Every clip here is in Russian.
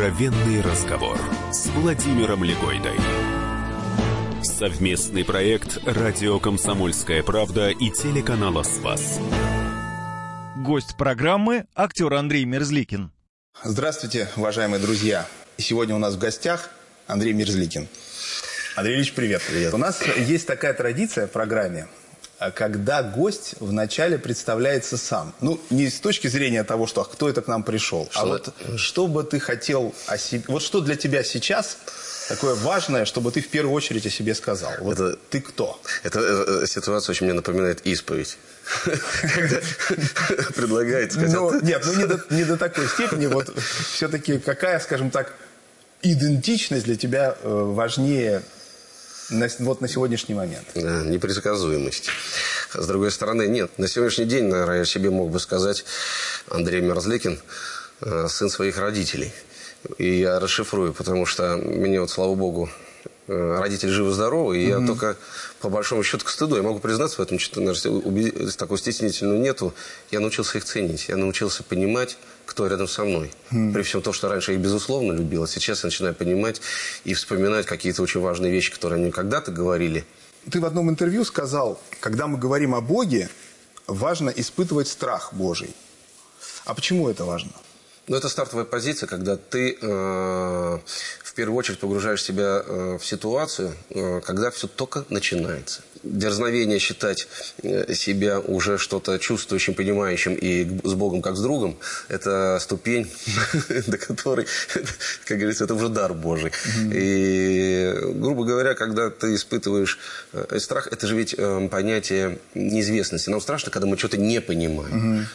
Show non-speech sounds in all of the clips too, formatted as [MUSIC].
Откровенный разговор с Владимиром Легойдой. Совместный проект «Радио Комсомольская правда» и телеканала «Спас». Гость программы – актер Андрей Мерзликин. Здравствуйте, уважаемые друзья. Сегодня у нас в гостях Андрей Мерзликин. Андрей Ильич, привет. Привет. У нас есть такая традиция в программе – когда гость вначале представляется сам. Ну, не с точки зрения того, что а кто это к нам пришел, а что? а вот что бы ты хотел о себе... Вот что для тебя сейчас такое важное, чтобы ты в первую очередь о себе сказал? Вот это, ты кто? Эта э, ситуация очень мне напоминает исповедь. [LAUGHS] Когда предлагает сказать... Ну, нет, ну не до, такой степени. Вот все-таки какая, скажем так, идентичность для тебя э, важнее на, вот на сегодняшний момент. Да, непредсказуемость. С другой стороны, нет. На сегодняшний день, наверное, я себе мог бы сказать Андрей Мерзликин, э, сын своих родителей. И я расшифрую, потому что мне вот, слава богу, э, родители живы-здоровы, и mm-hmm. я только, по большому счету, к стыду, я могу признаться в этом, что, наверное, такой стеснительного нету, я научился их ценить, я научился понимать, кто рядом со мной. Mm. При всем том, что раньше я их безусловно любил, а сейчас я начинаю понимать и вспоминать какие-то очень важные вещи, которые они когда-то говорили. Ты в одном интервью сказал, когда мы говорим о Боге, важно испытывать страх Божий. А почему это важно? Ну, это стартовая позиция, когда ты э, первую очередь погружаешь себя э, в ситуацию, э, когда все только начинается дерзновение считать э, себя уже что-то чувствующим, понимающим и с Богом как с другом, это ступень, [LAUGHS] до которой, [LAUGHS] как говорится, это уже дар Божий. И, грубо говоря, когда ты испытываешь страх, это же ведь э, понятие неизвестности. Нам страшно, когда мы что-то не понимаем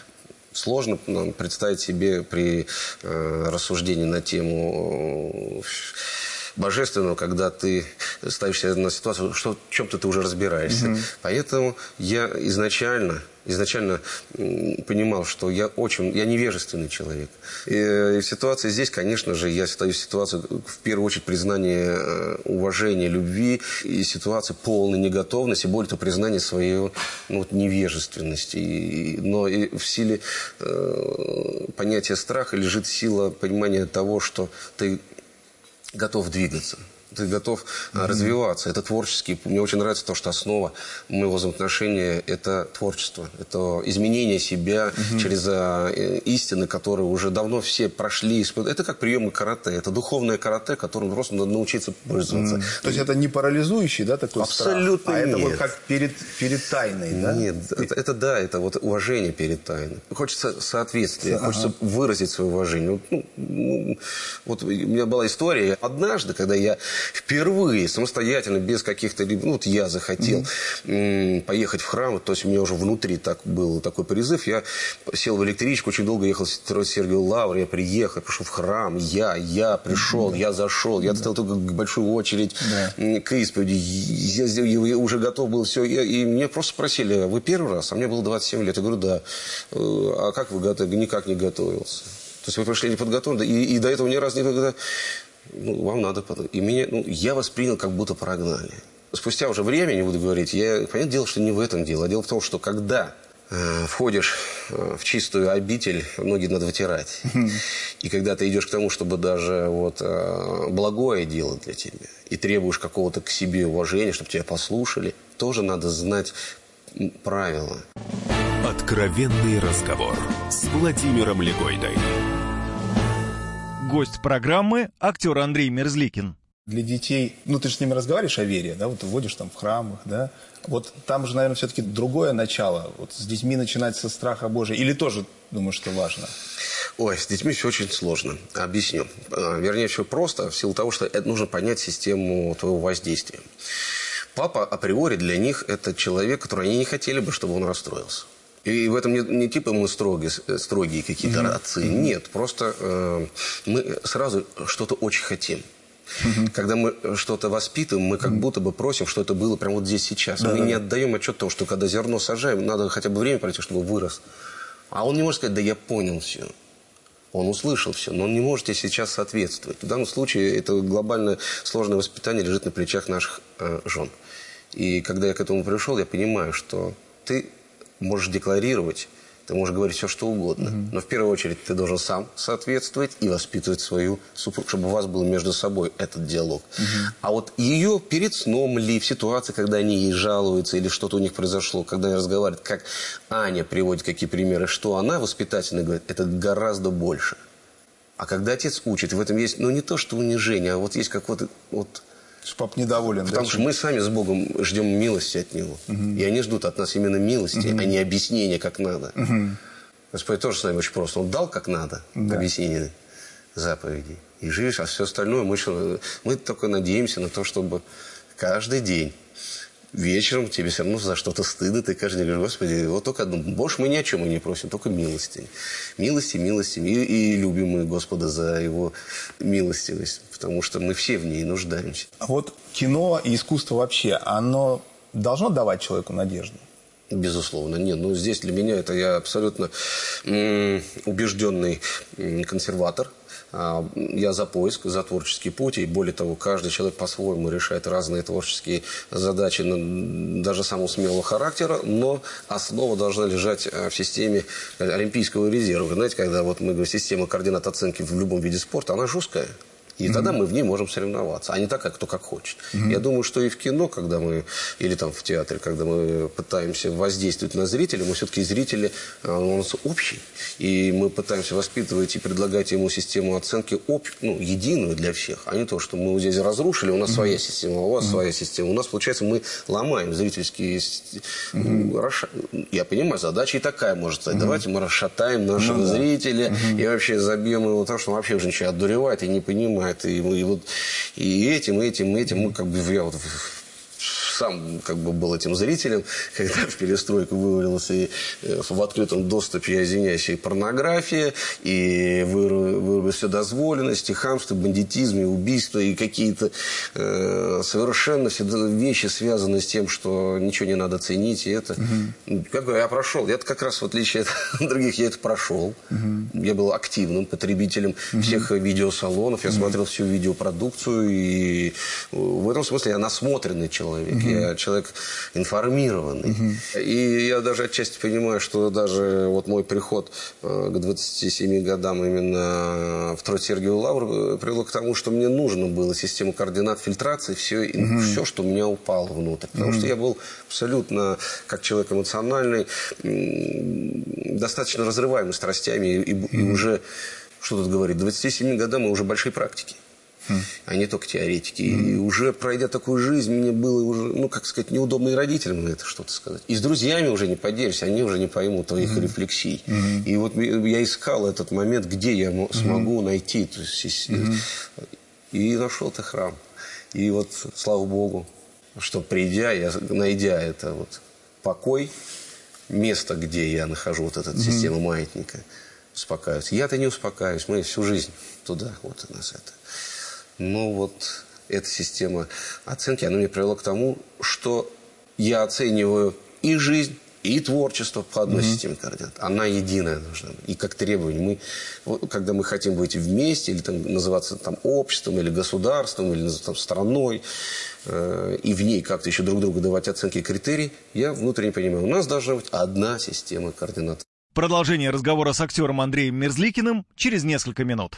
сложно нам представить себе при э, рассуждении на тему божественного, когда ты ставишься на ситуацию, что в чем-то ты уже разбираешься. Угу. Поэтому я изначально изначально понимал, что я очень, я невежественный человек. И, в ситуации здесь, конечно же, я стою ситуацию, в первую очередь, признания э, уважения, любви и ситуации полной неготовности, более того, признания своей ну, вот, невежественности. И, но и в силе э, понятия страха лежит сила понимания того, что ты готов двигаться ты готов mm-hmm. развиваться. Это творческий. Мне очень нравится то, что основа моего взаимоотношения – это творчество. Это изменение себя mm-hmm. через а, истины, которые уже давно все прошли. Это как приемы карате. Это духовное карате, которым просто надо научиться пользоваться. Mm-hmm. То есть это не парализующий, да, такой Абсолютно страх? А нет. это вот как перед, перед тайной, да? Нет, это, это да, это вот уважение перед тайной. Хочется соответствия, ага. хочется выразить свое уважение. Ну, ну, вот у меня была история. Однажды, когда я впервые самостоятельно, без каких-то... Ну, вот я захотел mm-hmm. поехать в храм, то есть у меня уже внутри так был такой призыв. Я сел в электричку, очень долго ехал с Сергею Лавр, я приехал, пришел в храм, я, я пришел, mm-hmm. я зашел, я стоял только большую очередь yeah. к исповеди, я, я уже готов был все, я, и меня просто спросили, вы первый раз? А мне было 27 лет. Я говорю, да. «Э, а как вы готовы? Никак не готовился. То есть вы пришли неподготовлены, и, и до этого ни разу никогда ну, вам надо... И меня, ну, я воспринял, как будто прогнали. Спустя уже время, не буду говорить, я, понятное дело, что не в этом дело. А дело в том, что когда э, входишь э, в чистую обитель, ноги надо вытирать. И когда ты идешь к тому, чтобы даже вот э, благое делать для тебя, и требуешь какого-то к себе уважения, чтобы тебя послушали, тоже надо знать правила. Откровенный разговор с Владимиром Легойдой. Гость программы – актер Андрей Мерзликин. Для детей, ну ты же с ними разговариваешь о вере, да, вот ты вводишь там в храмах, да, вот там же, наверное, все-таки другое начало, вот с детьми начинать со страха Божия, или тоже думаешь, что важно? Ой, с детьми все очень сложно. Объясню. А, вернее, все просто, в силу того, что это нужно понять систему твоего воздействия. Папа априори для них это человек, который они не хотели бы, чтобы он расстроился. И в этом не, не типа мы строгие, строгие какие-то mm-hmm. отцы. Mm-hmm. Нет, просто э, мы сразу что-то очень хотим. Угу. Когда мы что-то воспитываем, мы как будто бы просим, что это было прямо вот здесь сейчас. Да, мы да. не отдаем отчет того, что когда зерно сажаем, надо хотя бы время пройти, чтобы вырос. А он не может сказать, да я понял все. Он услышал все, но он не может тебе сейчас соответствовать. В данном случае это глобальное сложное воспитание лежит на плечах наших э, жен. И когда я к этому пришел, я понимаю, что ты можешь декларировать Ты можешь говорить все, что угодно. Угу. Но в первую очередь ты должен сам соответствовать и воспитывать свою супругу, чтобы у вас был между собой этот диалог. Угу. А вот ее перед сном ли, в ситуации, когда они ей жалуются или что-то у них произошло, когда они разговаривают, как Аня приводит какие примеры, что она воспитательно говорит, это гораздо больше. А когда отец учит, в этом есть, ну, не то, что унижение, а вот есть какое-то вот что пап недоволен. Потому да? что мы сами с Богом ждем милости от Него. Угу. И они ждут от нас именно милости, угу. а не объяснения, как надо. Угу. Господь тоже с нами очень просто. Он дал как надо да. объяснение заповедей. И живешь, а все остальное мы, мы только надеемся на то, чтобы каждый день вечером тебе все равно за что-то стыдно, ты каждый день говоришь, Господи, вот только одно, больше мы ни о чем и не просим, только милости. Милости, милости, и, и любим мы Господа за Его милостивость, потому что мы все в ней нуждаемся. А вот кино и искусство вообще, оно должно давать человеку надежду? Безусловно, нет. Ну, здесь для меня это я абсолютно убежденный консерватор. А, я за поиск, за творческий путь. И более того, каждый человек по-своему решает разные творческие задачи, даже самого смелого характера. Но основа должна лежать э, в системе Олимпийского резерва. Знаете, когда вот мы говорим, система координат оценки в любом виде спорта, она жесткая. И mm-hmm. тогда мы в ней можем соревноваться, а не так, как кто как хочет. Mm-hmm. Я думаю, что и в кино, когда мы, или там в театре, когда мы пытаемся воздействовать на зрителя, мы все-таки зрители, а, он у нас общий. И мы пытаемся воспитывать и предлагать ему систему оценки об, ну, единую для всех, а не то, что мы здесь разрушили, у нас mm-hmm. своя система, у вас mm-hmm. своя система. У нас, получается, мы ломаем зрительские... Mm-hmm. Расш... Я понимаю, задача и такая может стать. Mm-hmm. Давайте мы расшатаем нашего mm-hmm. зрителя mm-hmm. и вообще забьем его то, что он вообще уже ничего отдуревает и не понимает это, и, и, вот, и этим, и этим, и этим. Мы как бы я вот сам как бы был этим зрителем, [LAUGHS] когда в перестройку вывалилась и э, в открытом доступе, я извиняюсь, и порнография, и вырвалась вседозволенность, и хамство, бандитизм, и убийство, и какие-то э, совершенно все вещи, связанные с тем, что ничего не надо ценить, и это... Угу. Как бы я прошел, я как раз в отличие от [LAUGHS] других, я это прошел. Угу. Я был активным потребителем угу. всех видеосалонов, я угу. смотрел всю видеопродукцию, и в этом смысле я насмотренный человек. Угу. Я человек информированный. Угу. И я даже отчасти понимаю, что даже вот мой приход э, к 27 годам именно в Троиц-Сергиеву Лавру привело к тому, что мне нужно было система координат фильтрации, все, угу. все что у меня упало внутрь. Потому угу. что я был абсолютно, как человек эмоциональный, достаточно разрываемый страстями. И, и, и уже, что тут говорить, 27 годам мы уже большие практики а не только теоретики. И уже пройдя такую жизнь, мне было уже, ну, как сказать, неудобно и родителям это что-то сказать. И с друзьями уже не поделишься, они уже не поймут твоих рефлексий. И вот я искал этот момент, где я смогу найти. То есть, и нашел это храм. И вот, слава Богу, что придя, я, найдя это вот покой, место, где я нахожу вот эту систему маятника, успокаиваюсь. Я-то не успокаиваюсь, мы всю жизнь туда, вот у нас это. Но вот эта система оценки, она меня привела к тому, что я оцениваю и жизнь, и творчество по одной mm-hmm. системе координат. Она единая должна быть. И как требование. Мы, вот, когда мы хотим быть вместе, или там, называться там, обществом, или государством, или там, страной, э, и в ней как-то еще друг другу давать оценки и критерии, я внутренне понимаю, у нас должна быть одна система координат. Продолжение разговора с актером Андреем Мерзликиным через несколько минут.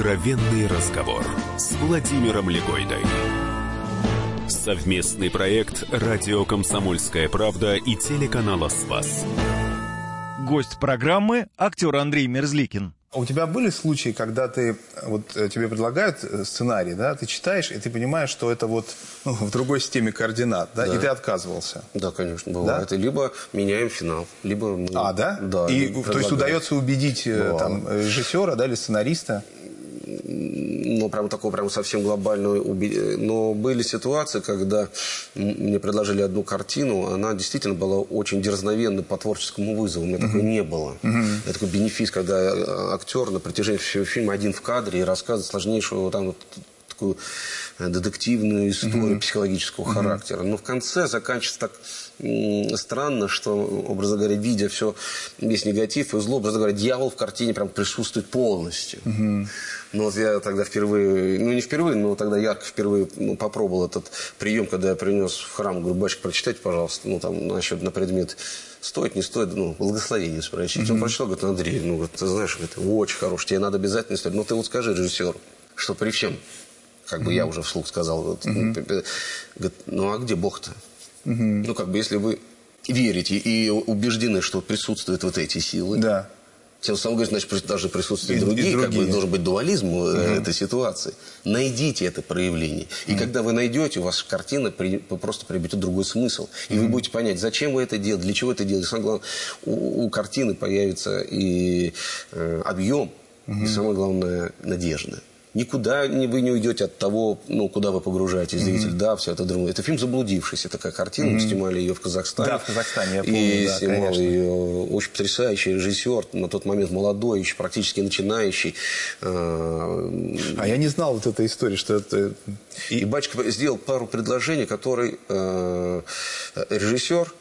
Откровенный разговор с Владимиром Легойдой. Совместный проект «Радио Комсомольская правда» и телеканала «Спас». Гость программы – актер Андрей Мерзликин. А у тебя были случаи, когда ты, вот э, тебе предлагают э, сценарий, да, ты читаешь, и ты понимаешь, что это вот ну, в другой системе координат, да, да, и ты отказывался? Да, конечно, бывает. Да? либо меняем финал, либо... Мы... А, да? Да. И, то есть удается убедить э, там, режиссера, да, или сценариста? Ну, прям такого прям совсем глобального. уби- Но были ситуации, когда мне предложили одну картину, она действительно была очень дерзновенна по творческому вызову. У меня такой не было. Это такой бенефис, когда э, актер на протяжении всего фильма один в кадре и рассказывает сложнейшую там такую э, детективную историю психологического характера. Но в конце заканчивается так странно, что, образно говоря, видя все, весь негатив и зло, образно говоря, дьявол в картине прям присутствует полностью. Но вот я тогда впервые, ну не впервые, но тогда ярко впервые ну, попробовал этот прием, когда я принес в храм, говорю, батюшка, прочитайте, пожалуйста, ну там насчет на предмет стоит, не стоит, ну, благословение спросить. Он прочитал, говорит, Андрей, ну, вот, ты знаешь, это очень хороший, тебе надо обязательно стоит. Но ты вот скажи режиссеру, что при всем, как бы я уже вслух сказал, вот, говорит, ну а где Бог-то? Ну, как бы, если вы верите и убеждены, что присутствуют вот эти силы, Да. тем самым, говорит, значит, прис- должны присутствовать И- и другие, как бы другие. должен быть дуализм э, этой ситуации. Найдите это проявление. И когда вы найдете, у вас картина при- просто приобретет другой смысл. И вы будете понять, зачем вы это делаете, для чего это делаете. Самое главное, у, у картины появится и э, объем, и самое главное, надежда. Никуда вы не уйдете от того, ну, куда вы погружаетесь, зритель. Да, все это другое. Это фильм «Заблудившийся». Такая картина. Мы снимали ее в Казахстане. Да, в Казахстане, я И помню, да, снимал конечно. ее очень потрясающий режиссер, на тот момент молодой, еще практически начинающий. Э, А я не знал вот этой истории, что это... И Батюшка сделал пару предложений, которые э, режиссер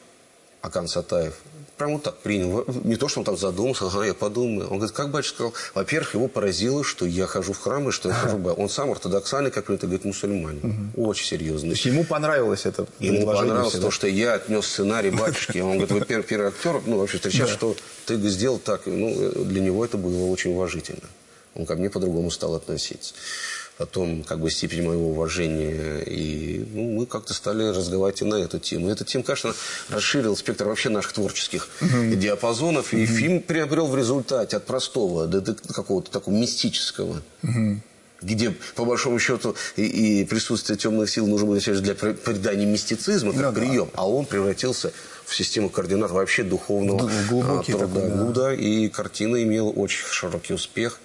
Акан Сатаев прям вот так принял. Не то, что он там задумался, ага, я подумаю. Он говорит, как батюшка сказал? Во-первых, его поразило, что я хожу в храм и что я хожу в. Он сам ортодоксальный, как принято говорит, мусульманин. Очень То серьезный. есть ему понравилось это Ему понравилось всегда? то, что я отнес сценарий батюшке. Он говорит, вы первый, первый актер, ну, вообще встречаешь, что ты сделал так. Ну, для него это было очень уважительно. Он ко мне по-другому стал относиться. Потом, как бы, степень моего уважения. И ну, мы как-то стали разговаривать и на эту тему. И эта тема, конечно, расширила спектр вообще наших творческих диапазонов. И фильм приобрел в результате от простого до, какого-то такого мистического где, по большому счету, и, и присутствие темных сил нужно было для при- придания мистицизма, как Ну да. прием, а он превратился в систему координат вообще духовного Д- глубокий а, труда. такой, да. Ну да, и картина имела очень широкий успех.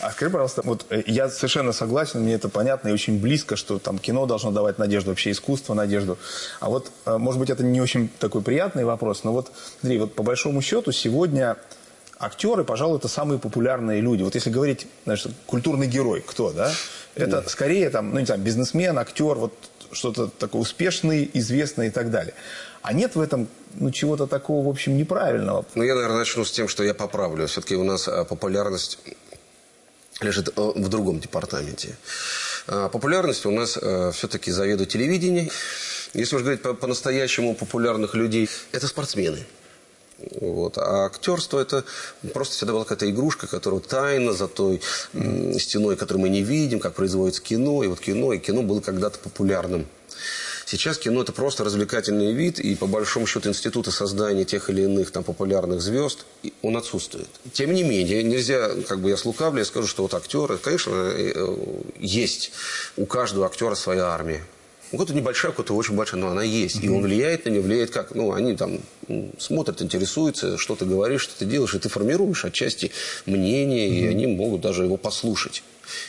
А скажи, пожалуйста, вот э, я совершенно согласен, мне это понятно и очень близко, что там кино должно давать надежду, вообще искусство надежду. А вот, э, может быть, это не очень такой приятный вопрос, но вот, смотри, вот по большому счету сегодня актеры, пожалуй, это самые популярные люди. Вот если говорить, знаешь, культурный герой, кто, да? Это скорее там, ну не знаю, бизнесмен, актер, вот что-то такое успешный, известный и так далее. А нет в этом ну, чего-то такого, в общем, неправильного. Ну, я, наверное, начну с тем, что я поправлю. Все-таки у нас а, популярность лежит э, в другом департаменте. А, Популярность у нас все-таки заведует телевидение. Если уж говорить по- по-настоящему популярных людей, это спортсмены. Вот. А актерство это просто всегда была какая-то игрушка, которая тайна за той стеной, которую мы не видим, как производится кино. И вот кино, и кино было когда-то популярным. Сейчас кино это просто развлекательный вид, и по большому счету институты создания тех или иных там популярных звезд, он отсутствует. Тем не менее, нельзя, как бы я слукавлю, я скажу, что вот актеры, конечно, э, есть у каждого актера своя армия. У кого-то небольшая, у кого-то очень большая, но она есть. И он влияет на нее, влияет как? Ну, они там смотрят, интересуются, что ты говоришь, что ты делаешь, и ты формируешь отчасти мнение, и они могут даже его послушать.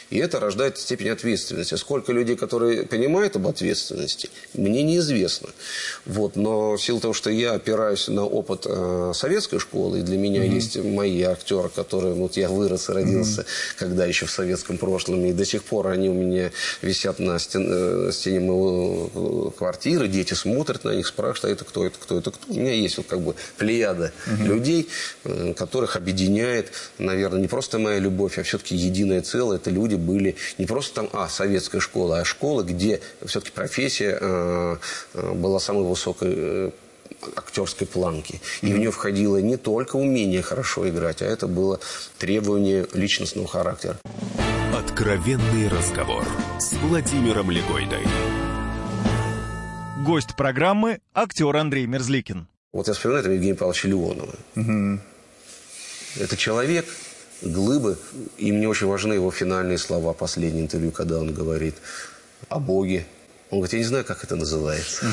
И это рождает степень ответственности. Сколько людей, которые понимают об ответственности, мне неизвестно. Вот. Но в силу того, что я опираюсь на опыт э, советской школы, и для меня есть мои актеры, которые... Вот я вырос и родился, когда еще в советском прошлом, и до сих пор они у меня висят на стен- э, стене моего э, квартиры, дети смотрят на них, спрашивают, а это кто, это кто, это кто. У меня есть вот как бы плеяда людей, э, которых объединяет, наверное, не просто моя любовь, а все-таки единое целое. Это люди были не просто там, а, советская школа, а школа, где все-таки профессия э, э, была самой высокой э, актерской планки. И в нее входило не только умение хорошо играть, а это было требование личностного характера. Откровенный разговор с Владимиром Легойдой. Гость программы – актер Андрей Мерзликин. Вот я вспоминаю там Евгения Павловича Леонова. Это человек, глыбы, и мне очень важны его финальные слова, последнее интервью, когда он говорит о Боге. Он говорит, я не знаю, как это называется.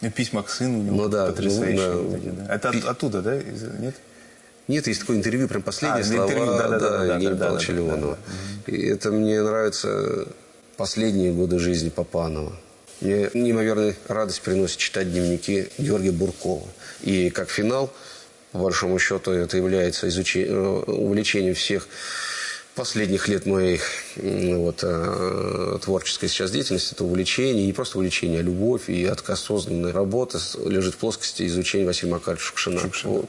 Ну, Письма к сыну у него Ну да, потрясающие. ну да. эти, да. Это от- Пи- оттуда, да? Из- Нет? Нет, есть такое интервью, прям последние А, слова интервью, да-да-да, да, Евгения да, да, Павловича да, да, Леонова. И это мне нравится последние годы жизни Папанова. Мне неимоверную радость приносит читать дневники Георгия Буркова. И как финал, по большому счету, это является изуче- э, увлечением всех последних лет моей вот, э, творческой сейчас деятельности. Это увлечение, не просто увлечение, а любовь и осознанная работа лежит в плоскости изучения Василия Макаровича Шукшина. Вот.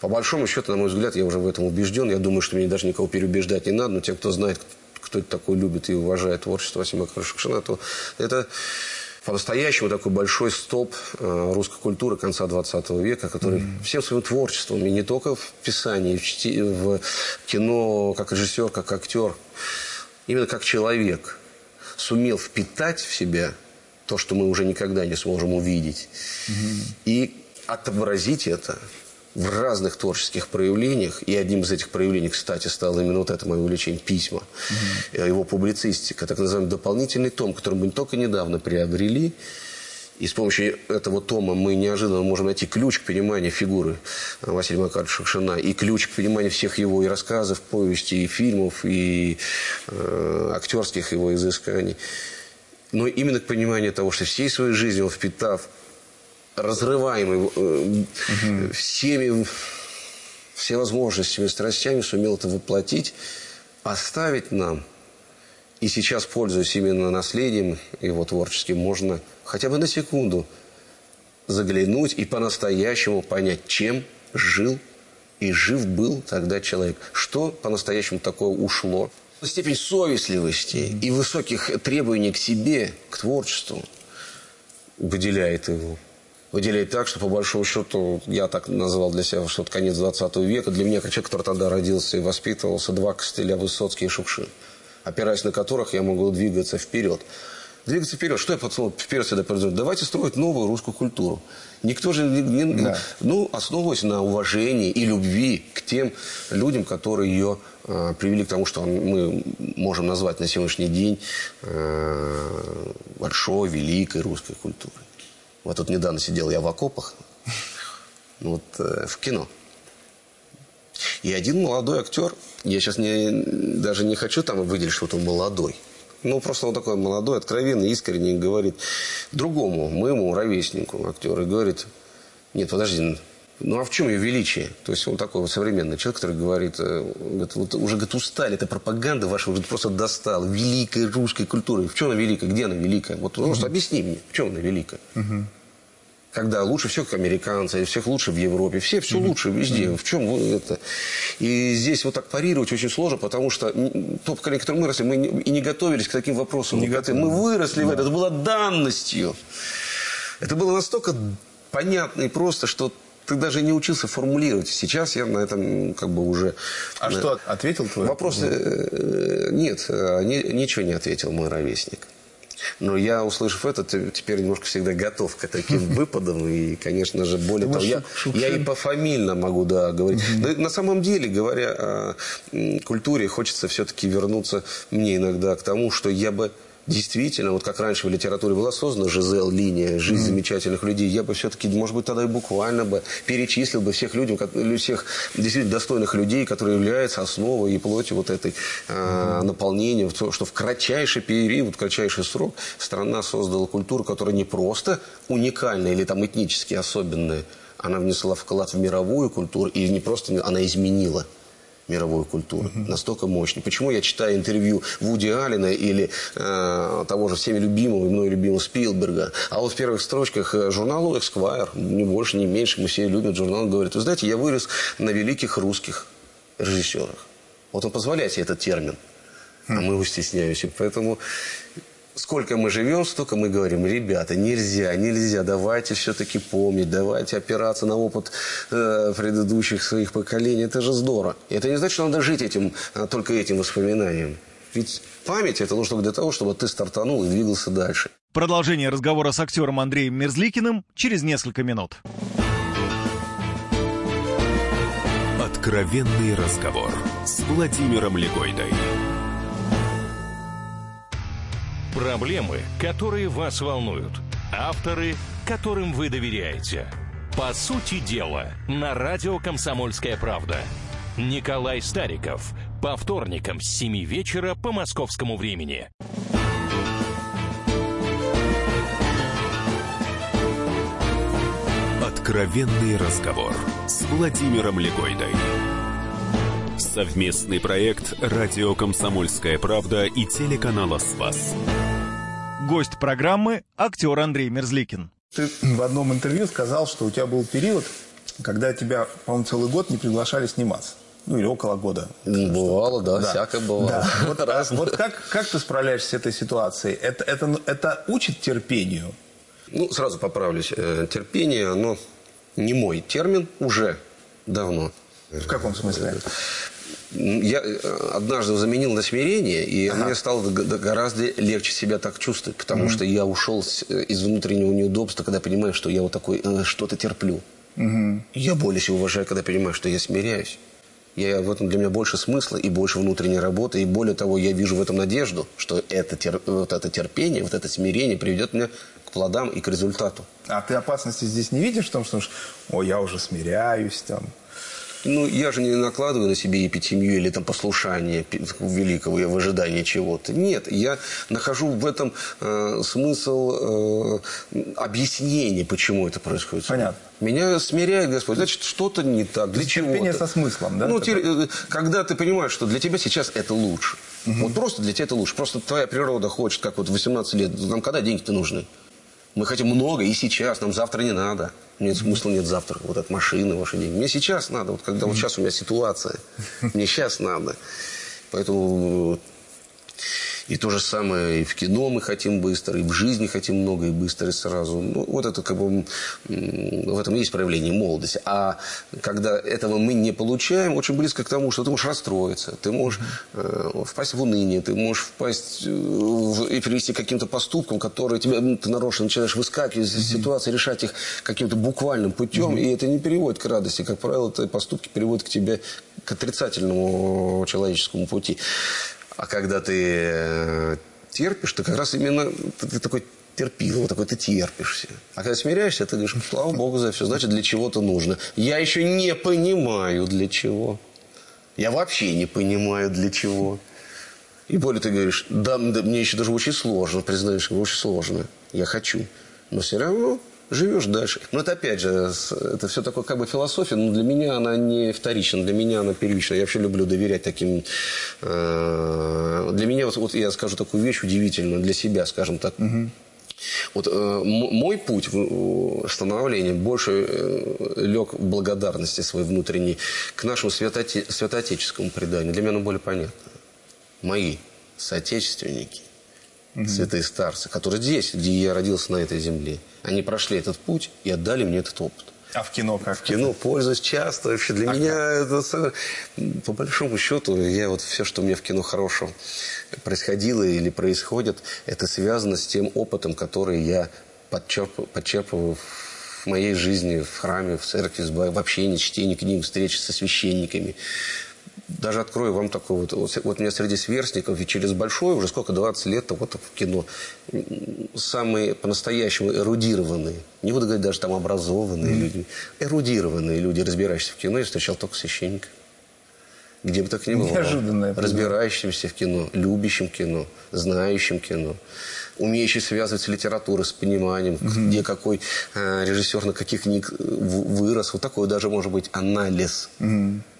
По большому счету, на мой взгляд, я уже в этом убежден. Я думаю, что мне даже никого переубеждать не надо. Но те, кто знает, кто это такой, любит и уважает творчество Василия Макаровича Шукшина, то это по-настоящему такой большой столб э, русской культуры конца 20 века, который всем своим творчеством, и не только в писании, в, чти- в кино, как режиссер, как актер, именно как человек сумел впитать в себя то, что мы уже никогда не сможем увидеть, и отобразить это в разных творческих проявлениях. И одним из этих проявлений, кстати, стало именно вот это мое увлечение письма. Э, Его публицистика, так называемый дополнительный том, который мы только недавно приобрели. И с помощью этого тома мы неожиданно можем найти ключ к пониманию фигуры Василия Макаровича Шукшина и ключ к пониманию всех его и рассказов, повестей, и фильмов, и э, актерских его изысканий. Но именно к пониманию того, что всей своей жизнью он впитав разрываемый э, всеми всевозможностями, страстями, сумел это воплотить, оставить нам. И сейчас, пользуясь именно наследием его творческим, можно хотя бы на секунду заглянуть и по-настоящему понять, чем жил и жив был тогда человек. Что по-настоящему такое ушло. Степень совестливости и высоких требований к себе, к творчеству выделяет его. Выделяет так, что по большому счету, я так назвал для себя, что это конец 20 века. Для меня, как человек, который тогда родился и воспитывался, два костыля Высоцкий и Шукшин, опираясь на которых я могу двигаться вперед. Двигаться вперед. Что я под словом вперед всегда подразумеваю? Давайте строить новую русскую культуру. Никто же не, не- Да. ну, основываясь на уважении и любви к тем людям, которые ее э, привели к тому, что мы можем назвать на сегодняшний день э, большой, великой русской культурой. Вот тут недавно сидел я в окопах, ну, вот э, в кино. И один молодой актер, я сейчас не, даже не хочу там выделить, что он молодой. Ну, просто он такой молодой, откровенный, искренний, говорит другому, моему ровеснику актеру, и говорит, нет, подожди, ну а в чем ее величие? То есть он такой вот современный человек, который говорит, э, говорит, вот уже говорит, устали, эта пропаганда ваша уже просто достала. Великой русской культуры. В чем она великая? Где она великая? Вот просто объясни мне, в чем она великая? Когда лучше всех как американцы, всех лучше в Европе, все все лучше везде. В чем это? И здесь вот так парировать очень сложно, потому что то поколение, которое мы росли, мы и не готовились к таким вопросам. Не Мы готовы. выросли в это, это было данностью. Это было настолько понятно и просто, что ты даже не учился формулировать. Сейчас я на этом как бы уже... А на- что ответил твой? Вопрос... э, Нет, э, ни- ничего не ответил мой ровесник. Но я, услышав это, теперь немножко всегда готов к таким [LAUGHS] выпадам. И, конечно же, более того, я, я и пофамильно могу да, говорить. Но на самом деле, говоря о культуре, хочется все-таки вернуться мне иногда к тому, что я бы действительно, вот как раньше в литературе была создана Жизел линия, жизнь замечательных людей, я бы все-таки, может быть, тогда и буквально бы перечислил бы всех или всех действительно достойных людей, которые являются основой и плотью вот этой а, наполнения, что в кратчайший период, в кратчайший срок страна создала культуру, которая не просто уникальная или там этнически особенная, она внесла вклад в мировую культуру, и не просто она изменила мировую культуру. Настолько мощный. Почему я читаю интервью Вуди Аллена или э, того же всеми любимого и мной любимого Спилберга, а вот в первых строчках э, журнала Esquire, ни больше, ни меньше, мы все любим журнал, говорит, вы знаете, я вырос на великих русских режиссерах. Вот он позволяет себе этот термин, а мы его стесняемся. Поэтому сколько мы живем, столько мы говорим, ребята, нельзя, нельзя, давайте все-таки помнить, давайте опираться на опыт э, предыдущих своих поколений. Это же здорово. И это не значит, что надо жить этим, а, только этим воспоминанием. Ведь память это нужно для того, чтобы ты стартанул и двигался дальше. Продолжение разговора с актером Андреем Мерзликиным через несколько минут. Откровенный разговор с Владимиром Легойдой. Проблемы, которые вас волнуют. Авторы, которым вы доверяете. По сути дела, на радио «Комсомольская правда». Николай Стариков. По вторникам с 7 вечера по московскому времени. Откровенный разговор с Владимиром Легойдой. Совместный проект «Радио Комсомольская правда» и телеканала «Спас». Гость программы – актер Андрей Мерзликин. Ты в одном интервью сказал, что у тебя был период, когда тебя, по-моему, целый год не приглашали сниматься. Ну, или около года. Бывало, да, всякое бывало. Да. [LAUGHS] Вот, а, вот как, как ты справляешься с этой ситуацией? Это, это, ну, это учит терпению? Ну, сразу поправлюсь. Э, Терпение, оно не мой термин уже давно. В каком смысле? Я э, однажды заменил на смирение, и мне стало гораздо легче себя так чувствовать, потому что я ушел э, из внутреннего неудобства, когда понимаю, что я вот такой э, что-то терплю. Я более себя уважаю, когда понимаю, что я смиряюсь. Я, в этом для меня больше смысла и больше внутренней работы. И более того, я вижу в этом надежду, что это, тер- вот это терпение, вот это смирение приведет меня к плодам и к результату. А ты опасности здесь не видишь в том, что, о, я уже смиряюсь там? Ну, я же не накладываю на себе эпитемию или там послушание великого в ожидании чего-то. Нет, я нахожу в этом э, смысл э, объяснения, почему это происходит. Понятно. Меня смиряет Господь. Значит, что-то не так. Для чего терпение со смыслом, да? Ну, Это- те- э, когда ты понимаешь, что для тебя сейчас это лучше. Вот просто для тебя это лучше. Просто твоя природа хочет, как вот в 18 лет. Нам когда деньги-то нужны? Мы хотим много и сейчас, нам завтра не надо. Нет смысла, нет завтра. Вот от машины ваши деньги. Мне сейчас надо, вот когда вот сейчас у меня ситуация. Мне сейчас надо. Поэтому и то же самое и в кино мы хотим быстро, и в жизни хотим много, и быстро, и сразу. Ну, вот это как бы в этом есть проявление молодости. А когда этого мы не получаем, очень близко к тому, что ты можешь расстроиться, ты можешь э, впасть в уныние, ты можешь впасть э, в- и привести к каким-то поступкам, которые тебя, ну, ты нарочно начинаешь выскакивать из ситуации, решать их каким-то буквальным путем, и это не переводит к радости. Как правило, это поступки приводят к тебе к отрицательному человеческому пути. А когда ты э, терпишь, ты как раз именно ты, такой терпил, вот такой ты терпишься. А когда смиряешься, ты говоришь, слава Богу за все, значит, для чего-то нужно. Я еще не понимаю, для чего. Я вообще не понимаю, для чего. И более ты говоришь, да, да, мне еще даже очень сложно, признаешь, очень сложно. Я хочу. Но все равно живешь дальше. Но это опять же, это все такое как бы философия, но для меня она не вторична, для меня она первична. Я вообще люблю доверять таким... э, для меня, вот, вот я скажу такую вещь удивительную, для себя, скажем так. Вот э, мой путь в становлении больше э, лег в благодарности своей внутренней к нашему святоте- святоотеческому преданию. Для меня оно более понятно. Мои соотечественники, святые старцы, которые здесь, где я родился на этой земле, они прошли этот путь и отдали мне этот опыт. А в кино как? В кино пользуюсь часто. Вообще для меня это по большому счету я вот все, что у меня в кино хорошего происходило или происходит, это связано с тем опытом, который я подчерп- подчерпываю в моей жизни, в храме, в церкви, в общении, чтении книг, встречи со священниками. Даже открою вам такой вот, вот, у меня среди сверстников и через большое, уже сколько, 20 лет вот в кино, самые по-настоящему эрудированные, не буду говорить даже там образованные люди, эрудированные люди, разбирающиеся в кино, я встречал только священников. Где бы так ни было. Неожиданное Разбирающимся в кино, любящим кино, знающим кино, умеющий связывать с литературой, с пониманием, где какой э, режиссер на каких книг вырос. Вот такой даже может быть анализ.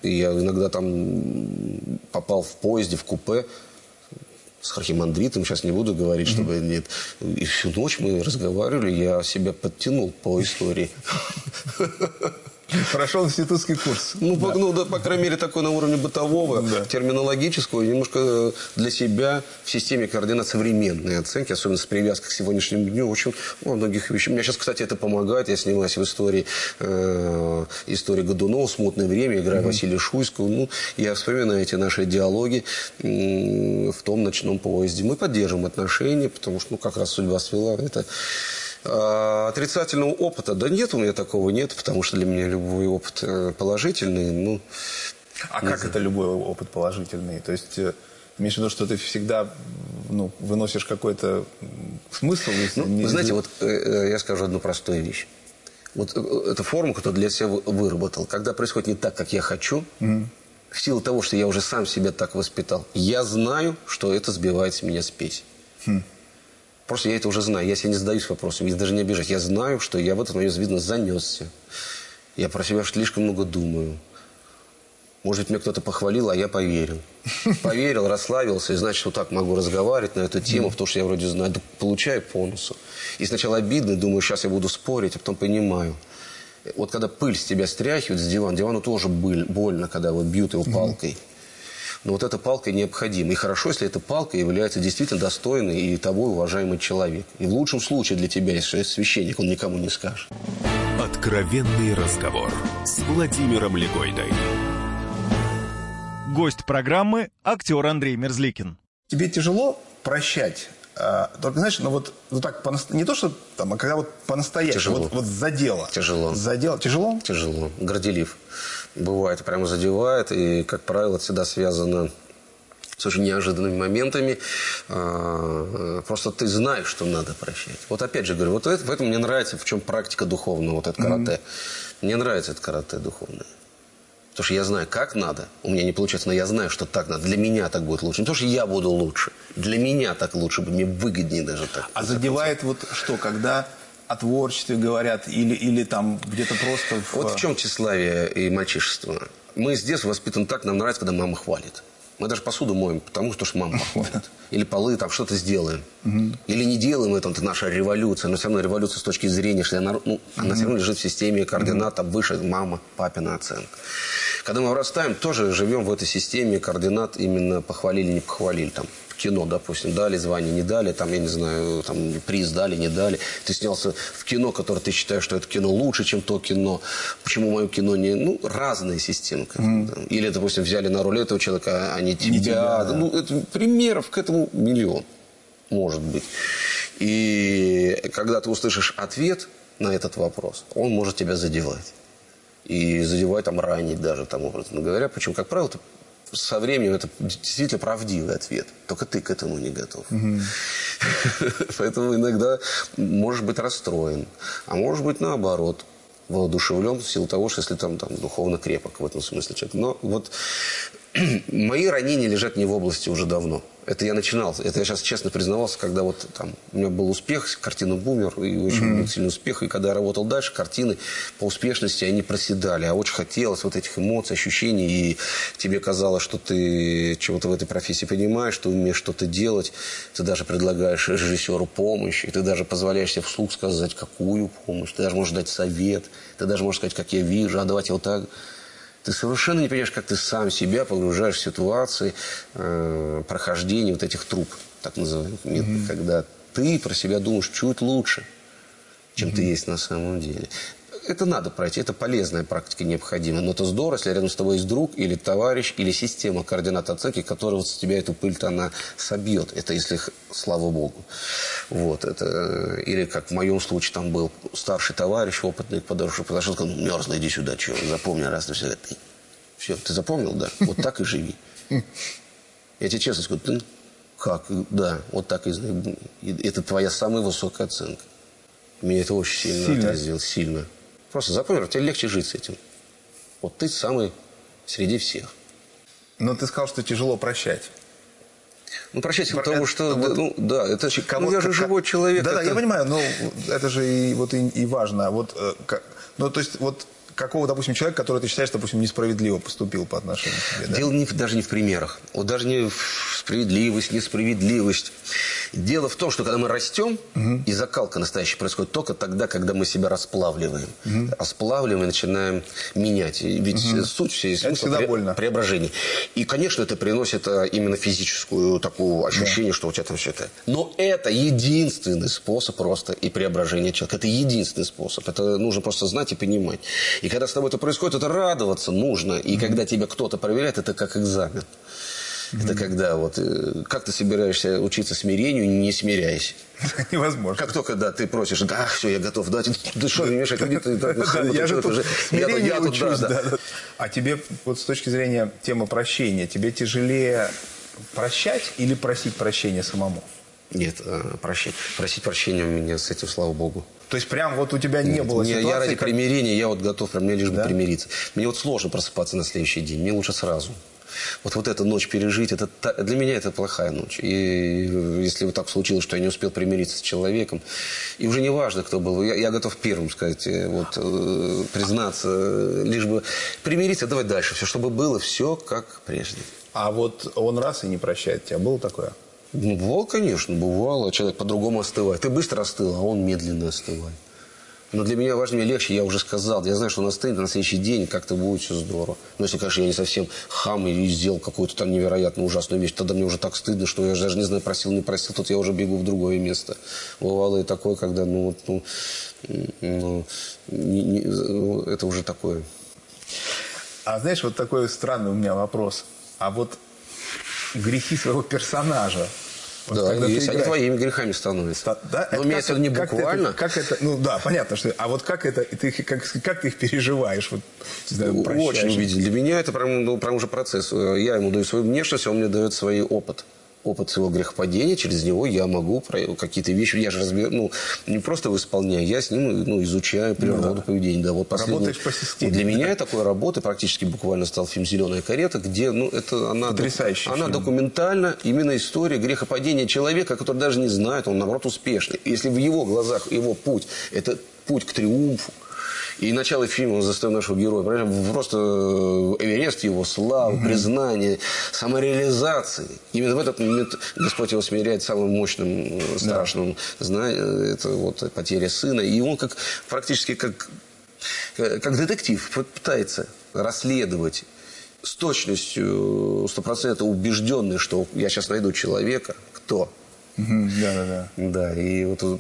И я иногда там попал в поезде, в купе с архимандритом, сейчас не буду говорить, чтобы нет. И всю ночь мы разговаривали, я себя подтянул по истории. [LAUGHS] Прошел институтский курс. Ну, по, ну, да, по крайней мере, такой на уровне бытового, Да. терминологического, немножко э, для себя в системе координат современной оценки, особенно с привязкой к сегодняшнему дню, очень во многих вещах. Мне сейчас, кстати, это помогает. Я снимаюсь в истории, э, истории Годунова, «Смутное время», играю Василия Шуйского. Ну, я вспоминаю эти наши диалоги м, в том ночном поезде. Мы поддерживаем отношения, потому что, ну, как раз судьба свела это. А, отрицательного опыта, да нет у меня такого, нет, потому что для меня любой опыт э, положительный, ну, А как это любой опыт положительный? То есть э, имеешь в виду, что ты всегда ну, выносишь какой-то смысл? Если Ну, не- знаете, вот э, я скажу одну простую вещь. Вот э, эта форма, которую для себя вы- выработал, когда происходит не так, как я хочу, в силу того, что я уже сам себя так воспитал, я знаю, что это сбивает с меня спесь. Просто я это уже знаю. Я себе не задаюсь вопросом, я даже не обижаюсь. Я знаю, что я в этот момент, видно, занесся. Я про себя слишком много думаю. Может быть, меня кто-то похвалил, а я поверил. [LAUGHS] Поверил, расслабился, и значит, вот так могу разговаривать на эту тему, потому что я вроде знаю, да получаю по носу. И сначала обидно, думаю, сейчас я буду спорить, а потом понимаю. Вот когда пыль с тебя стряхивают с дивана, дивану тоже быль- больно, когда вот бьют его палкой. Но вот эта палка необходима. И хорошо, если эта палка является действительно достойный и тобой уважаемый человек. И в лучшем случае для тебя, если это священник, он никому не скажет. Откровенный разговор с Владимиром Легойдой. Гость программы – актер Андрей Мерзликин. Тебе тяжело прощать? а, только, знаешь, ну вот, ну так, не то, что там, а когда вот по-настоящему, Тяжело. вот, вот за дело. Тяжело. За дело. Тяжело? Тяжело. Горделив. Бывает, прямо задевает. И, как правило, это всегда связано с очень неожиданными моментами. А, Просто ты знаешь, что надо прощать. Вот опять же говорю, вот это, поэтому мне нравится, в чем практика духовная, вот это карате. Мне нравится это карате духовное. Потому что я знаю, как надо. У меня не получается, но я знаю, что так надо. Для меня так будет лучше. Не то, что я буду лучше. Для меня так лучше. Мне выгоднее даже так. А задевает вот что, когда о творчестве говорят или, или там где-то просто в... Вот в чем тщеславие и мальчишество. Мы с детства воспитаны так, нам нравится, когда мама хвалит. Мы даже посуду моем, потому что ж мама [LAUGHS] похвалит. Или полы там что-то сделаем. Или не делаем это, это наша революция. Но все равно революция с точки зрения, что она, ну, она все равно лежит в системе координат, там выше мама, папина оценка. Когда мы вырастаем, тоже живем в этой системе координат именно похвалили, не похвалили. Там, кино, допустим, дали звание, не дали, там, я не знаю, там, приз дали, не дали. Ты снялся в кино, которое ты считаешь, что это кино лучше, чем то кино. Почему мое кино не... Ну, разные системы. да. Или, допустим, взяли на роль этого человека, а не тебя. тебя, да. Ну, это, примеров к этому миллион, может быть. И когда ты услышишь ответ на этот вопрос, он может тебя задевать. И задевать, там, ранить даже, там, образно говоря. Почему, как правило, со временем это действительно правдивый ответ. Только ты к этому не готов. [LAUGHS] Поэтому иногда можешь быть расстроен. А может быть, наоборот, воодушевлен в силу того, что если там, там духовно крепок в этом смысле человек. Но вот [CLEARS THROAT] мои ранения лежат не в области уже давно. Это я начинал, это я сейчас честно признавался, когда вот там у меня был успех, картина «Бумер», и очень был сильный успех, и когда я работал дальше, картины по успешности, они проседали, а очень хотелось вот этих эмоций, ощущений, и тебе казалось, что ты чего-то в этой профессии понимаешь, что умеешь что-то делать, ты даже предлагаешь режиссеру помощь, и ты даже позволяешь себе вслух сказать, какую помощь, ты даже можешь дать совет, ты даже можешь сказать, как я вижу, а давайте вот так. Ты совершенно не понимаешь, как ты сам себя погружаешь в ситуации э, прохождения вот этих труб, так называемых, методов, когда ты про себя думаешь чуть лучше, чем ты есть на самом деле. Это надо пройти, это полезная практика, необходимая. Но это здорово, если рядом с тобой есть друг или товарищ, или система координат оценки, которая вот с тебя эту пыль-то она собьет. Это если, слава богу. Вот, это, э, или как в моем случае там был старший товарищ, опытный, подошел, подошел, сказал, ну, мерзно, иди сюда, что, запомни раз на. Ты- Все, ты запомнил, да? Вот так и живи. Я тебе честно скажу, ты как? Да, вот так. И Это твоя самая высокая оценка. Меня это очень сильно, Сильно? отразило, сильно. Просто запомни, тебе легче жить с этим. Вот ты самый среди всех. Но ты сказал, что тяжело прощать. Ну, прощайте, Про- потому это что, вот- ну, да, это Кого- ну, я же как- живой человек. Да, да, это- я понимаю, но это же и, вот и, и важно. Вот, э, как- ну, то есть, вот какого, допустим, человека, который ты считаешь, допустим, несправедливо поступил по отношению к тебе, да? Дело не, даже не в примерах. Вот даже не в справедливость, несправедливость. Дело в том, что когда мы растем, и закалка настоящая происходит только тогда, когда мы себя расплавливаем. Расплавливаем и начинаем менять. Ведь суть всей Это всегда пре- больно. преображений. И, конечно, это приносит а, именно физическую такую ощущение, что у тебя там все это. Но это единственный способ роста и преображения человека. Это единственный способ. Это нужно просто знать и понимать. И когда с тобой это происходит, это радоваться нужно. И когда тебя кто-то проверяет, это как экзамен. Это когда вот э, как ты собираешься учиться смирению, не смиряйся. [LAUGHS] Невозможно. Как только, да, ты просишь, да, все, я готов дать. Да что мне мешать? Иди ты, [LAUGHS] Я же тут учусь, да. да, да. А тебе вот с точки зрения темы прощения, тебе тяжелее прощать или просить прощения самому? Нет, э, прощи- просить прощения у меня с этим, слава богу. То есть прям вот у тебя не было Мне- ситуации, я ради как- примирения, я вот готов, прям мне лишь бы Да? примириться. Мне вот сложно просыпаться на следующий день, мне лучше сразу. Вот, вот эту ночь пережить, это, для меня это плохая ночь. И э, если вот так случилось, что я не успел примириться с человеком, и уже не важно, кто был, я, я готов первым сказать, э, вот, признаться, лишь бы примириться, давай дальше, все, чтобы было все как прежде. А вот он раз и не прощает тебя. Было такое? Ну, бывало, конечно, бывало. Человек по-другому остывает. Ты быстро остыл, а он медленно остывает. Но для меня важнее легче, я уже сказал. Я знаю, что он остынет, на следующий день как-то будет все здорово. Но если, конечно, я не совсем хам и сделал какую-то там невероятно ужасную вещь, тогда мне уже так стыдно, что я же даже не знаю, просил, не просил, тут я уже бегу в другое место. Бывало и такое, когда, ну, вот, ну, ну, не- не- ну, это уже такое. А знаешь, вот такой странный у меня вопрос. А вот грехи своего персонажа. Вот да, когда ты если они твоими грехами становятся. та- да, Но это имеется в виду не как ты буквально. Как это, ну да, понятно, что. А вот как это, ты, как, как ты их переживаешь? Вот, прощаешь Очень убедительно. Для меня это прям, ну, прям уже процесс. Я ему даю свою внешность, он мне дает свой опыт. Опыт своего грехопадения, через него я могу какие-то вещи, я же разбер, ну, не просто исполняю, я с ним ну, изучаю природу поведения. Да, вот последний- Работаешь по системе. Для меня такой работы практически буквально стал фильм «Зеленая карета», где, ну, это она, Потрясающий она фильм. документальна, именно история грехопадения человека, который даже не знает, он, наоборот, успешный. Если в его глазах его путь – это путь к триумфу, и начало фильма он заставил нашего героя. Просто э, Эверест его славы, признание, самореализации. Именно в этот момент Господь его смиряет самым мощным, э, страшным знанием. Это вот потеря сына. И он как практически как, э, как детектив пытается расследовать с точностью стопроцентно убежденный, что я сейчас найду человека, кто Да, да, да. да, и вот э,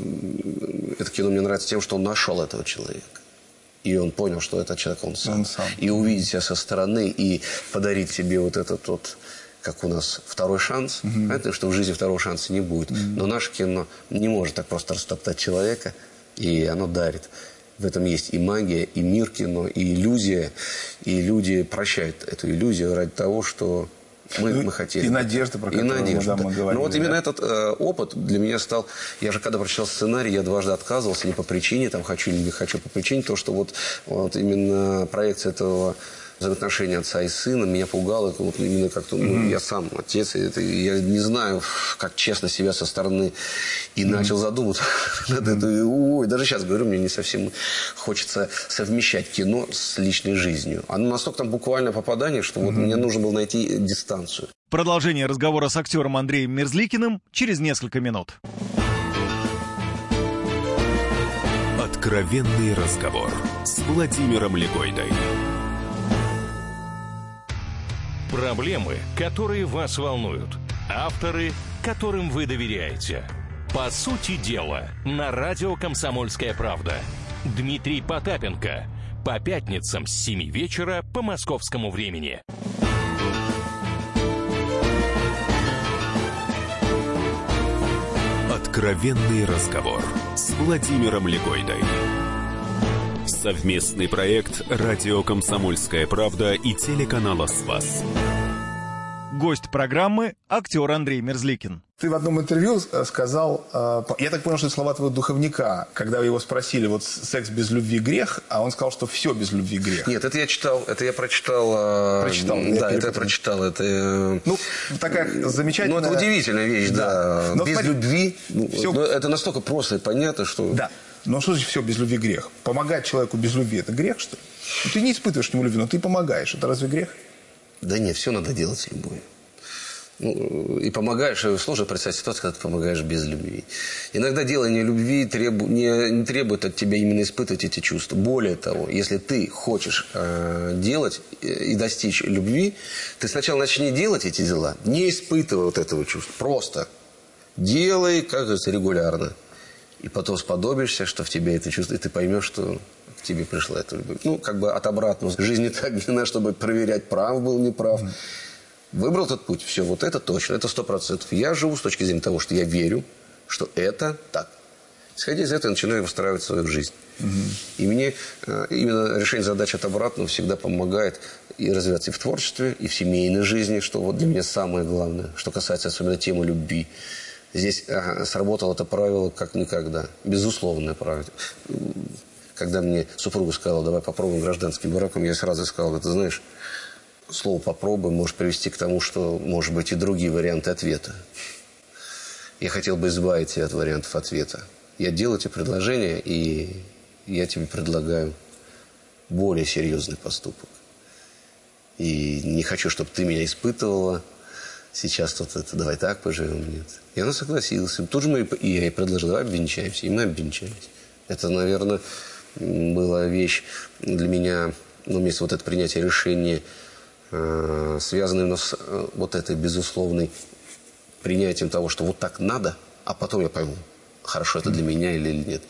это кино мне нравится тем, что он нашел этого человека. И он понял, что этот человек он сам. Он сам. И увидеть себя со стороны, и подарить себе вот этот вот, как у нас, второй шанс. Понятно, что в жизни второго шанса не будет. Но наше кино не может так просто растоптать человека, и оно дарит. В этом есть и магия, и мир кино, и иллюзия. И люди прощают эту иллюзию ради того, что мы, Ну, мы хотели. и надежда, про И которую мы, да, мы говорили, Ну вот да. именно этот э, опыт для меня стал... Я же когда прочитал сценарий, я дважды отказывался, не по причине, там, хочу или не хочу, по причине того, что вот, вот именно проекция этого взаимоотношения отца и сына меня пугало. Это вот именно как-то, ну, я сам отец, и это, я не знаю, как честно себя со стороны. И начал задумываться [LAUGHS] над этой... Ой, даже сейчас говорю, мне не совсем хочется совмещать кино с личной жизнью. Оно настолько там буквально попадание, что вот мне нужно было найти дистанцию. Продолжение разговора с актером Андреем Мерзликиным через несколько минут. Откровенный разговор с Владимиром Легойдой. Проблемы, которые вас волнуют. Авторы, которым вы доверяете. По сути дела, на радио «Комсомольская правда». Дмитрий Потапенко. По пятницам с 7 вечера по московскому времени. Откровенный разговор с Владимиром Легойдой. Совместный проект «Радио Комсомольская правда» и телеканала «Спас». Гость программы – актер Андрей Мерзликин. Ты в одном интервью э, сказал, э, я так понял, что это слова твоего духовника, когда его спросили, вот секс без любви грех, а он сказал, что все без любви грех. Нет, это я читал, это я прочитал. э, Прочитал, я да, это я прочитал. Это, Ну, такая замечательная... ну, это удивительная вещь, да. Но Без смотри, любви. ну, всё- ну, это настолько просто и понятно, что. Да. Но что значит все без любви грех? Помогать человеку без любви – это грех, что ли? Ну, ты не испытываешь к нему любви, но ты помогаешь. Это разве грех? Да нет, все надо делать с любовью. Ну, и помогаешь, и сложно представить ситуацию, когда ты помогаешь без любви. Иногда делание любви требу, не, не требует от тебя именно испытывать эти чувства. Более того, если ты хочешь э, делать э, и достичь любви, ты сначала начни делать эти дела, не испытывая вот этого чувства. Просто делай, как говорится, регулярно. И потом сподобишься, что в тебе это чувство, и ты поймешь, что к тебе пришла эта любовь. Ну, как бы от обратного. [LAUGHS] Жизнь не так длинна, чтобы проверять, прав был, не прав. Выбрал этот путь, все, вот это точно, это сто процентов. Я живу с точки зрения того, что я верю, что это так. Исходя из этого, я начинаю выстраивать свою жизнь. И мне э, именно решение задач от обратного всегда помогает и развиваться и в творчестве, и в семейной жизни, что вот для меня самое главное, что касается особенно темы любви. Здесь ага, сработало это правило как никогда. Безусловное правило. Когда мне супруга сказала, давай попробуем гражданским браком, я сразу сказал, ты знаешь, слово «попробуй» может привести к тому, что, может быть, и другие варианты ответа. Я хотел бы избавить тебя от вариантов ответа. Я делаю тебе предложение, и я тебе предлагаю более серьезный поступок. И не хочу, чтобы ты меня испытывала. Сейчас тут это, давай так поживем, нет. И она согласилась. Тут же мы, и я ей предложил, давай обвенчаемся. И мы обвенчались. Это, наверное, была вещь для меня, ну, вместо вот это принятие решения, э, связанное с э, вот этой безусловной принятием того, что вот так надо, а потом я пойму, хорошо это для меня или нет.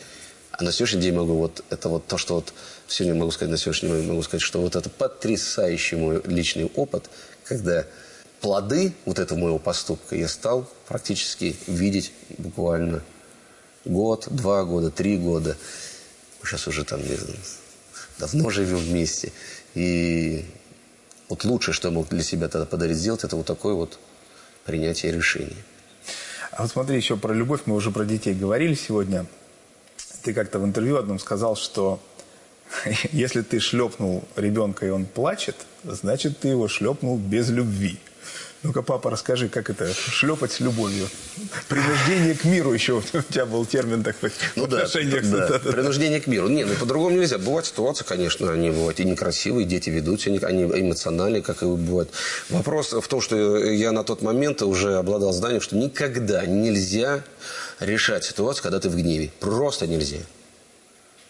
А на сегодняшний день могу вот это вот то, что вот сегодня могу сказать, на сегодняшний день могу сказать, что вот это потрясающий мой личный опыт, когда плоды вот этого моего поступка я стал практически видеть буквально год, два года, три года. Сейчас уже там не знаю, давно живем вместе. И вот лучшее, что я мог для себя тогда подарить сделать, это вот такое вот принятие решений. А вот смотри, еще про любовь, мы уже про детей говорили сегодня. Ты как-то в интервью одном сказал, что [LAUGHS] если ты шлепнул ребенка, и он плачет, значит, ты его шлепнул без любви. Ну-ка, папа, расскажи, как это шлепать с любовью? Принуждение к миру еще [LAUGHS] у тебя был термин такой ну, в отношениях. Да, да, да. Принуждение к миру. Не, ну по-другому нельзя. Бывают ситуации, конечно, они бывают и некрасивые, дети ведут себя, они эмоциональные, как и бывают. Вопрос в том, что я на тот момент уже обладал знанием, что никогда нельзя решать ситуацию, когда ты в гневе. Просто нельзя.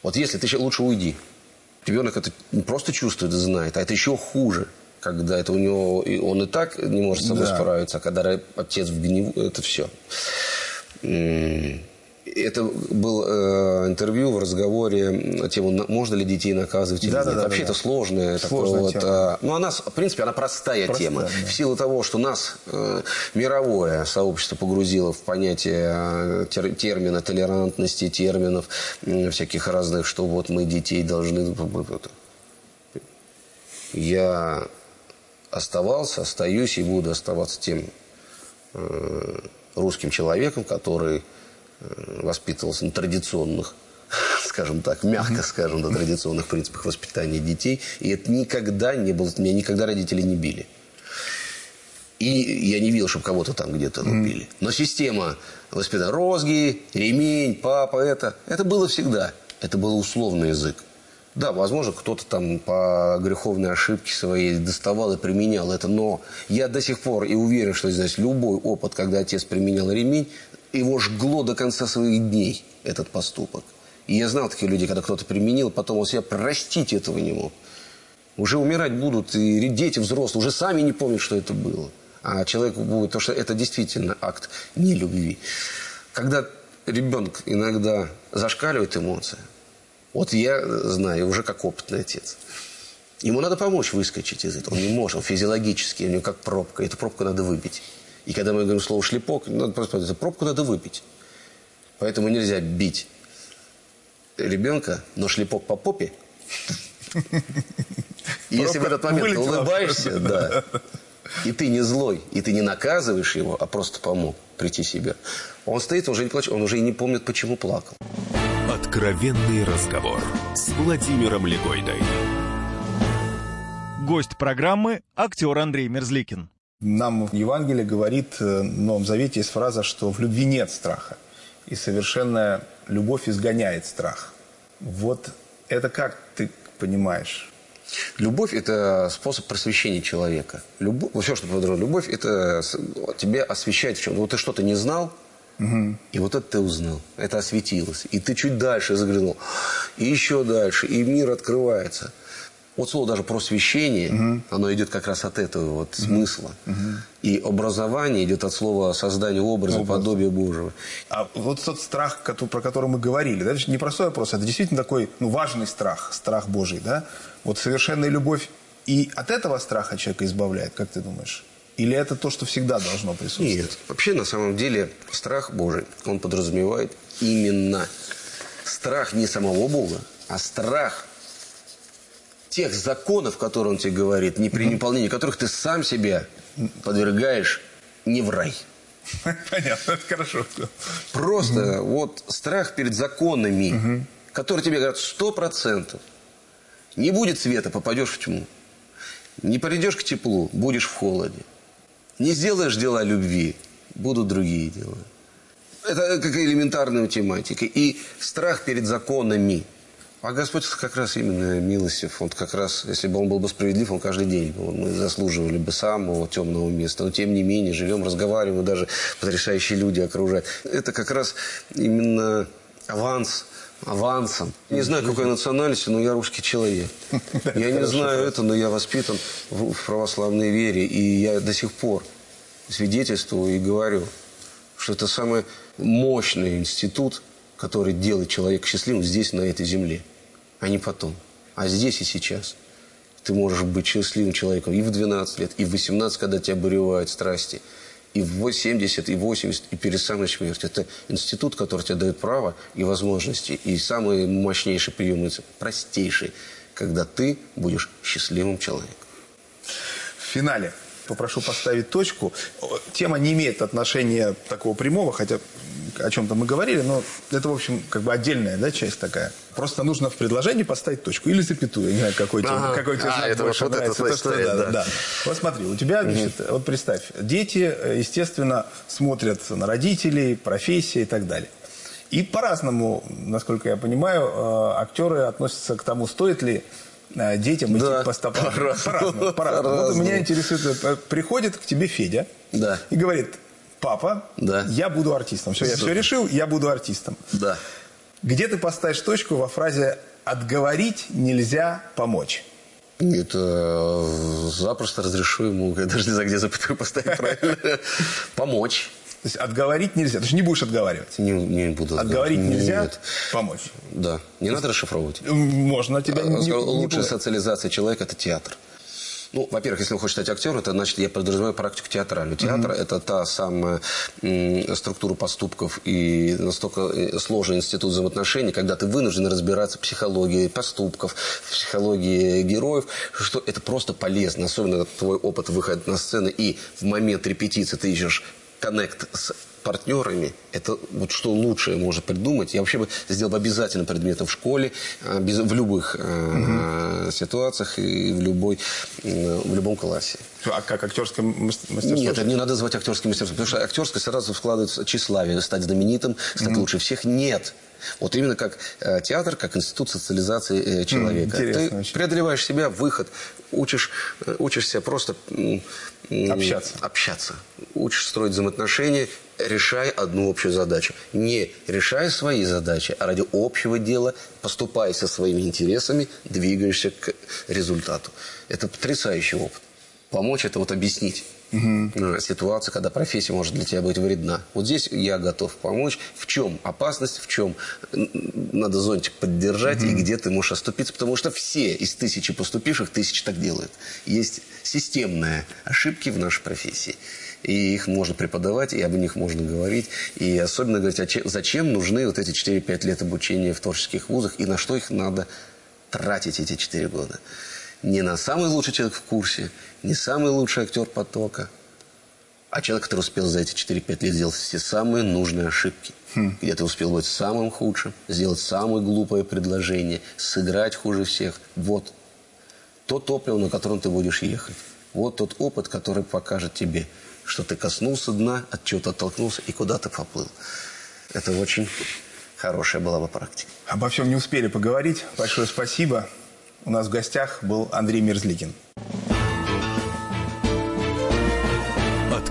Вот если ты лучше уйди. Ребенок это просто чувствует знает, а это еще хуже когда это у него, и он и так не может с собой да. справиться, а когда отец в гневу, это все. Это был э, интервью в разговоре на тему, можно ли детей наказывать или да, нет. Да, да, Вообще да, это сложная, сложная такое тема. вот. Э, ну, она, в принципе, она простая, простая тема. Да. В силу того, что нас э, мировое сообщество погрузило в понятие э, тер, термина толерантности, терминов э, всяких разных, что вот мы детей должны... Я оставался, остаюсь и буду оставаться тем э, русским человеком, который э, воспитывался на традиционных, [LAUGHS] скажем так, мягко скажем, на традиционных принципах воспитания детей. И это никогда не было, меня никогда родители не били. И я не видел, чтобы кого-то там где-то убили. Но система воспитания, розги, ремень, папа, это, это было всегда. Это был условный язык. Да, возможно, кто-то там по греховной ошибке своей доставал и применял это, но я до сих пор и уверен, что здесь любой опыт, когда отец применял ремень, его жгло до конца своих дней этот поступок. И я знал таких людей, когда кто-то применил, потом он себя простить этого не мог. Уже умирать будут и дети взрослые, уже сами не помнят, что это было. А человек будет, потому что это действительно акт нелюбви. Когда ребенок иногда зашкаливает эмоции, вот я знаю уже как опытный отец. Ему надо помочь выскочить из этого. Он не может, он физиологически, у него как пробка. Эту пробку надо выбить. И когда мы говорим слово шлепок, надо просто эту пробку надо выпить. Поэтому нельзя бить ребенка, но шлепок по попе. Если в этот момент улыбаешься, да, и ты не злой, и ты не наказываешь его, а просто помог прийти себе, он стоит, он уже не плачет, он уже и не помнит, почему плакал. Откровенный разговор с Владимиром Легойдой. Гость программы – актер Андрей Мерзликин. Нам в Евангелии говорит, э, в Новом Завете есть фраза, что в любви нет страха. И совершенная любовь изгоняет страх. Вот это как ты понимаешь? Любовь – это способ просвещения человека. Любовь, вот все, что подразумевает любовь, это тебе освещает в чем-то. Вот ты что-то не знал, Угу. И вот это ты узнал, это осветилось. И ты чуть дальше заглянул, и еще дальше, и мир открывается. Вот слово даже просвещение, угу. оно идет как раз от этого вот угу. смысла. Угу. И образование идет от слова создания образа, Образ. подобия Божьего. А вот тот страх, про который мы говорили, да, это не простой вопрос, это действительно такой ну, важный страх, страх Божий, да? Вот совершенная любовь и от этого страха человека избавляет, как ты думаешь? Или это то, что всегда должно присутствовать? Нет. Вообще, на самом деле, страх Божий, он подразумевает именно страх не самого Бога, а страх тех законов, которые он тебе говорит, не при выполнении которых ты сам себя подвергаешь не в рай. [LAUGHS] Понятно, это хорошо. Просто вот страх перед законами, которые тебе говорят сто процентов. Не будет света, попадешь в тьму. Не придешь к теплу, будешь в холоде. Не сделаешь дела любви, будут другие дела. Это как элементарная математика. И страх перед законами. А Господь как раз именно милостив. Он как раз, если бы он был бы справедлив, он каждый день был. Мы заслуживали бы самого темного места. Но тем не менее, живем, разговариваем, даже потрясающие люди окружают. Это как раз именно аванс авансом. Не знаю, какой национальности, но я русский человек. [LAUGHS] Я не знаю это, но я воспитан в православной вере. И я до сих пор свидетельствую и говорю, что это самый мощный институт, который делает человека счастливым здесь, на этой земле а не потом. А здесь и сейчас. Ты можешь быть счастливым человеком и в 12 лет, и в 18, когда тебя буревают страсти, и в 70, и 80, и перед самой смертью. Это институт, который тебе дает право и возможности. И самый мощнейший прием, простейший, когда ты будешь счастливым человеком. В финале попрошу поставить точку. Тема не имеет отношения такого прямого, хотя о чем-то мы говорили, но это, в общем, как бы отдельная да, часть такая. Просто нужно в предложении поставить точку или запятую. Я не знаю, какой тебе, ага. какой тебе а, это больше вот нравится. Это, история, что, да, да. Да. Вот смотри, у тебя, значит, угу. вот представь, дети, естественно, смотрят на родителей, профессии и так далее. И по-разному, насколько я понимаю, э, актеры относятся к тому, стоит ли э, детям идти да, по стопам. По-разному. По по вот меня интересует, э, приходит к тебе Федя да. и говорит, папа, да. я буду артистом. Все, я все решил, я буду артистом. Да. Где ты поставишь точку во фразе «отговорить нельзя помочь»? Это э, запросто разрешу ему, я даже не знаю, где запятую поставить правильно. [LAUGHS] Помочь. То есть отговорить нельзя. Ты же не будешь отговаривать. Не, не буду. Отговорить нельзя, Нет. помочь. Да. Не надо расшифровывать. Можно тебя а, не, Лучшая не социализация человека – это театр. Ну, во-первых, если он хочет стать актером, это значит, я подразумеваю практику театральную. Театр mm-hmm. это та самая структура поступков и настолько э, сложный институт взаимоотношений, когда ты вынужден разбираться в психологии поступков, в психологии героев, что это просто полезно. Особенно твой опыт выхода на сцену и в момент репетиции ты ищешь коннект с партнерами, это вот что лучшее можно придумать. Я вообще бы сделал бы обязательно предметом в школе, э, без, в любых э, угу. ситуациях и в, любой, э, в любом классе. А как актерское мастерство? Нет, это не надо звать актерским мастерством, потому что актерское сразу вкладывается тщеславие, стать знаменитым, стать угу. лучше всех. Нет. Вот именно как э, театр, как институт социализации э, человека. Mm, Ты очень. преодолеваешь себя, выход, учишь, э, учишься просто общаться. общаться. Учишь строить взаимоотношения, решай одну общую задачу. Не решай свои задачи, а ради общего дела, поступай со своими интересами, двигаешься к результату. Это потрясающий опыт. Помочь – это вот объяснить угу. ситуация, когда профессия может для тебя быть вредна. Вот здесь я готов помочь. В чем опасность, в чем надо зонтик поддержать угу. и где ты можешь оступиться, потому что все из тысячи поступивших тысячи так делают. Есть системные ошибки в нашей профессии. И их можно преподавать, и об них можно говорить. И особенно говорить, а че, зачем нужны вот эти 4-5 лет обучения в творческих вузах, и на что их надо тратить эти 4 года. Не на самый лучший человек в курсе, не самый лучший актер потока, а человек, который успел за эти 4-5 лет сделать все самые нужные ошибки. Хм. Где ты успел быть самым худшим, сделать самое глупое предложение, сыграть хуже всех. Вот то топливо, на котором ты будешь ехать. Вот тот опыт, который покажет тебе – что ты коснулся дна, от чего-то оттолкнулся и куда-то поплыл. Это очень хорошая была бы практика. Обо всем не успели поговорить. Большое спасибо. У нас в гостях был Андрей Мерзликин.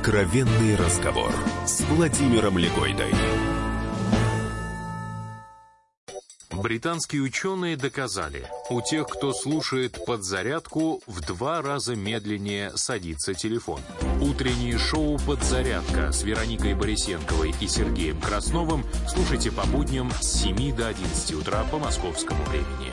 Откровенный разговор с Владимиром Легойдой. Британские ученые доказали, у тех, кто слушает подзарядку, в два раза медленнее садится телефон. Утреннее шоу «Подзарядка» с Вероникой Борисенковой и Сергеем Красновым слушайте по будням с 7 до 11 утра по московскому времени.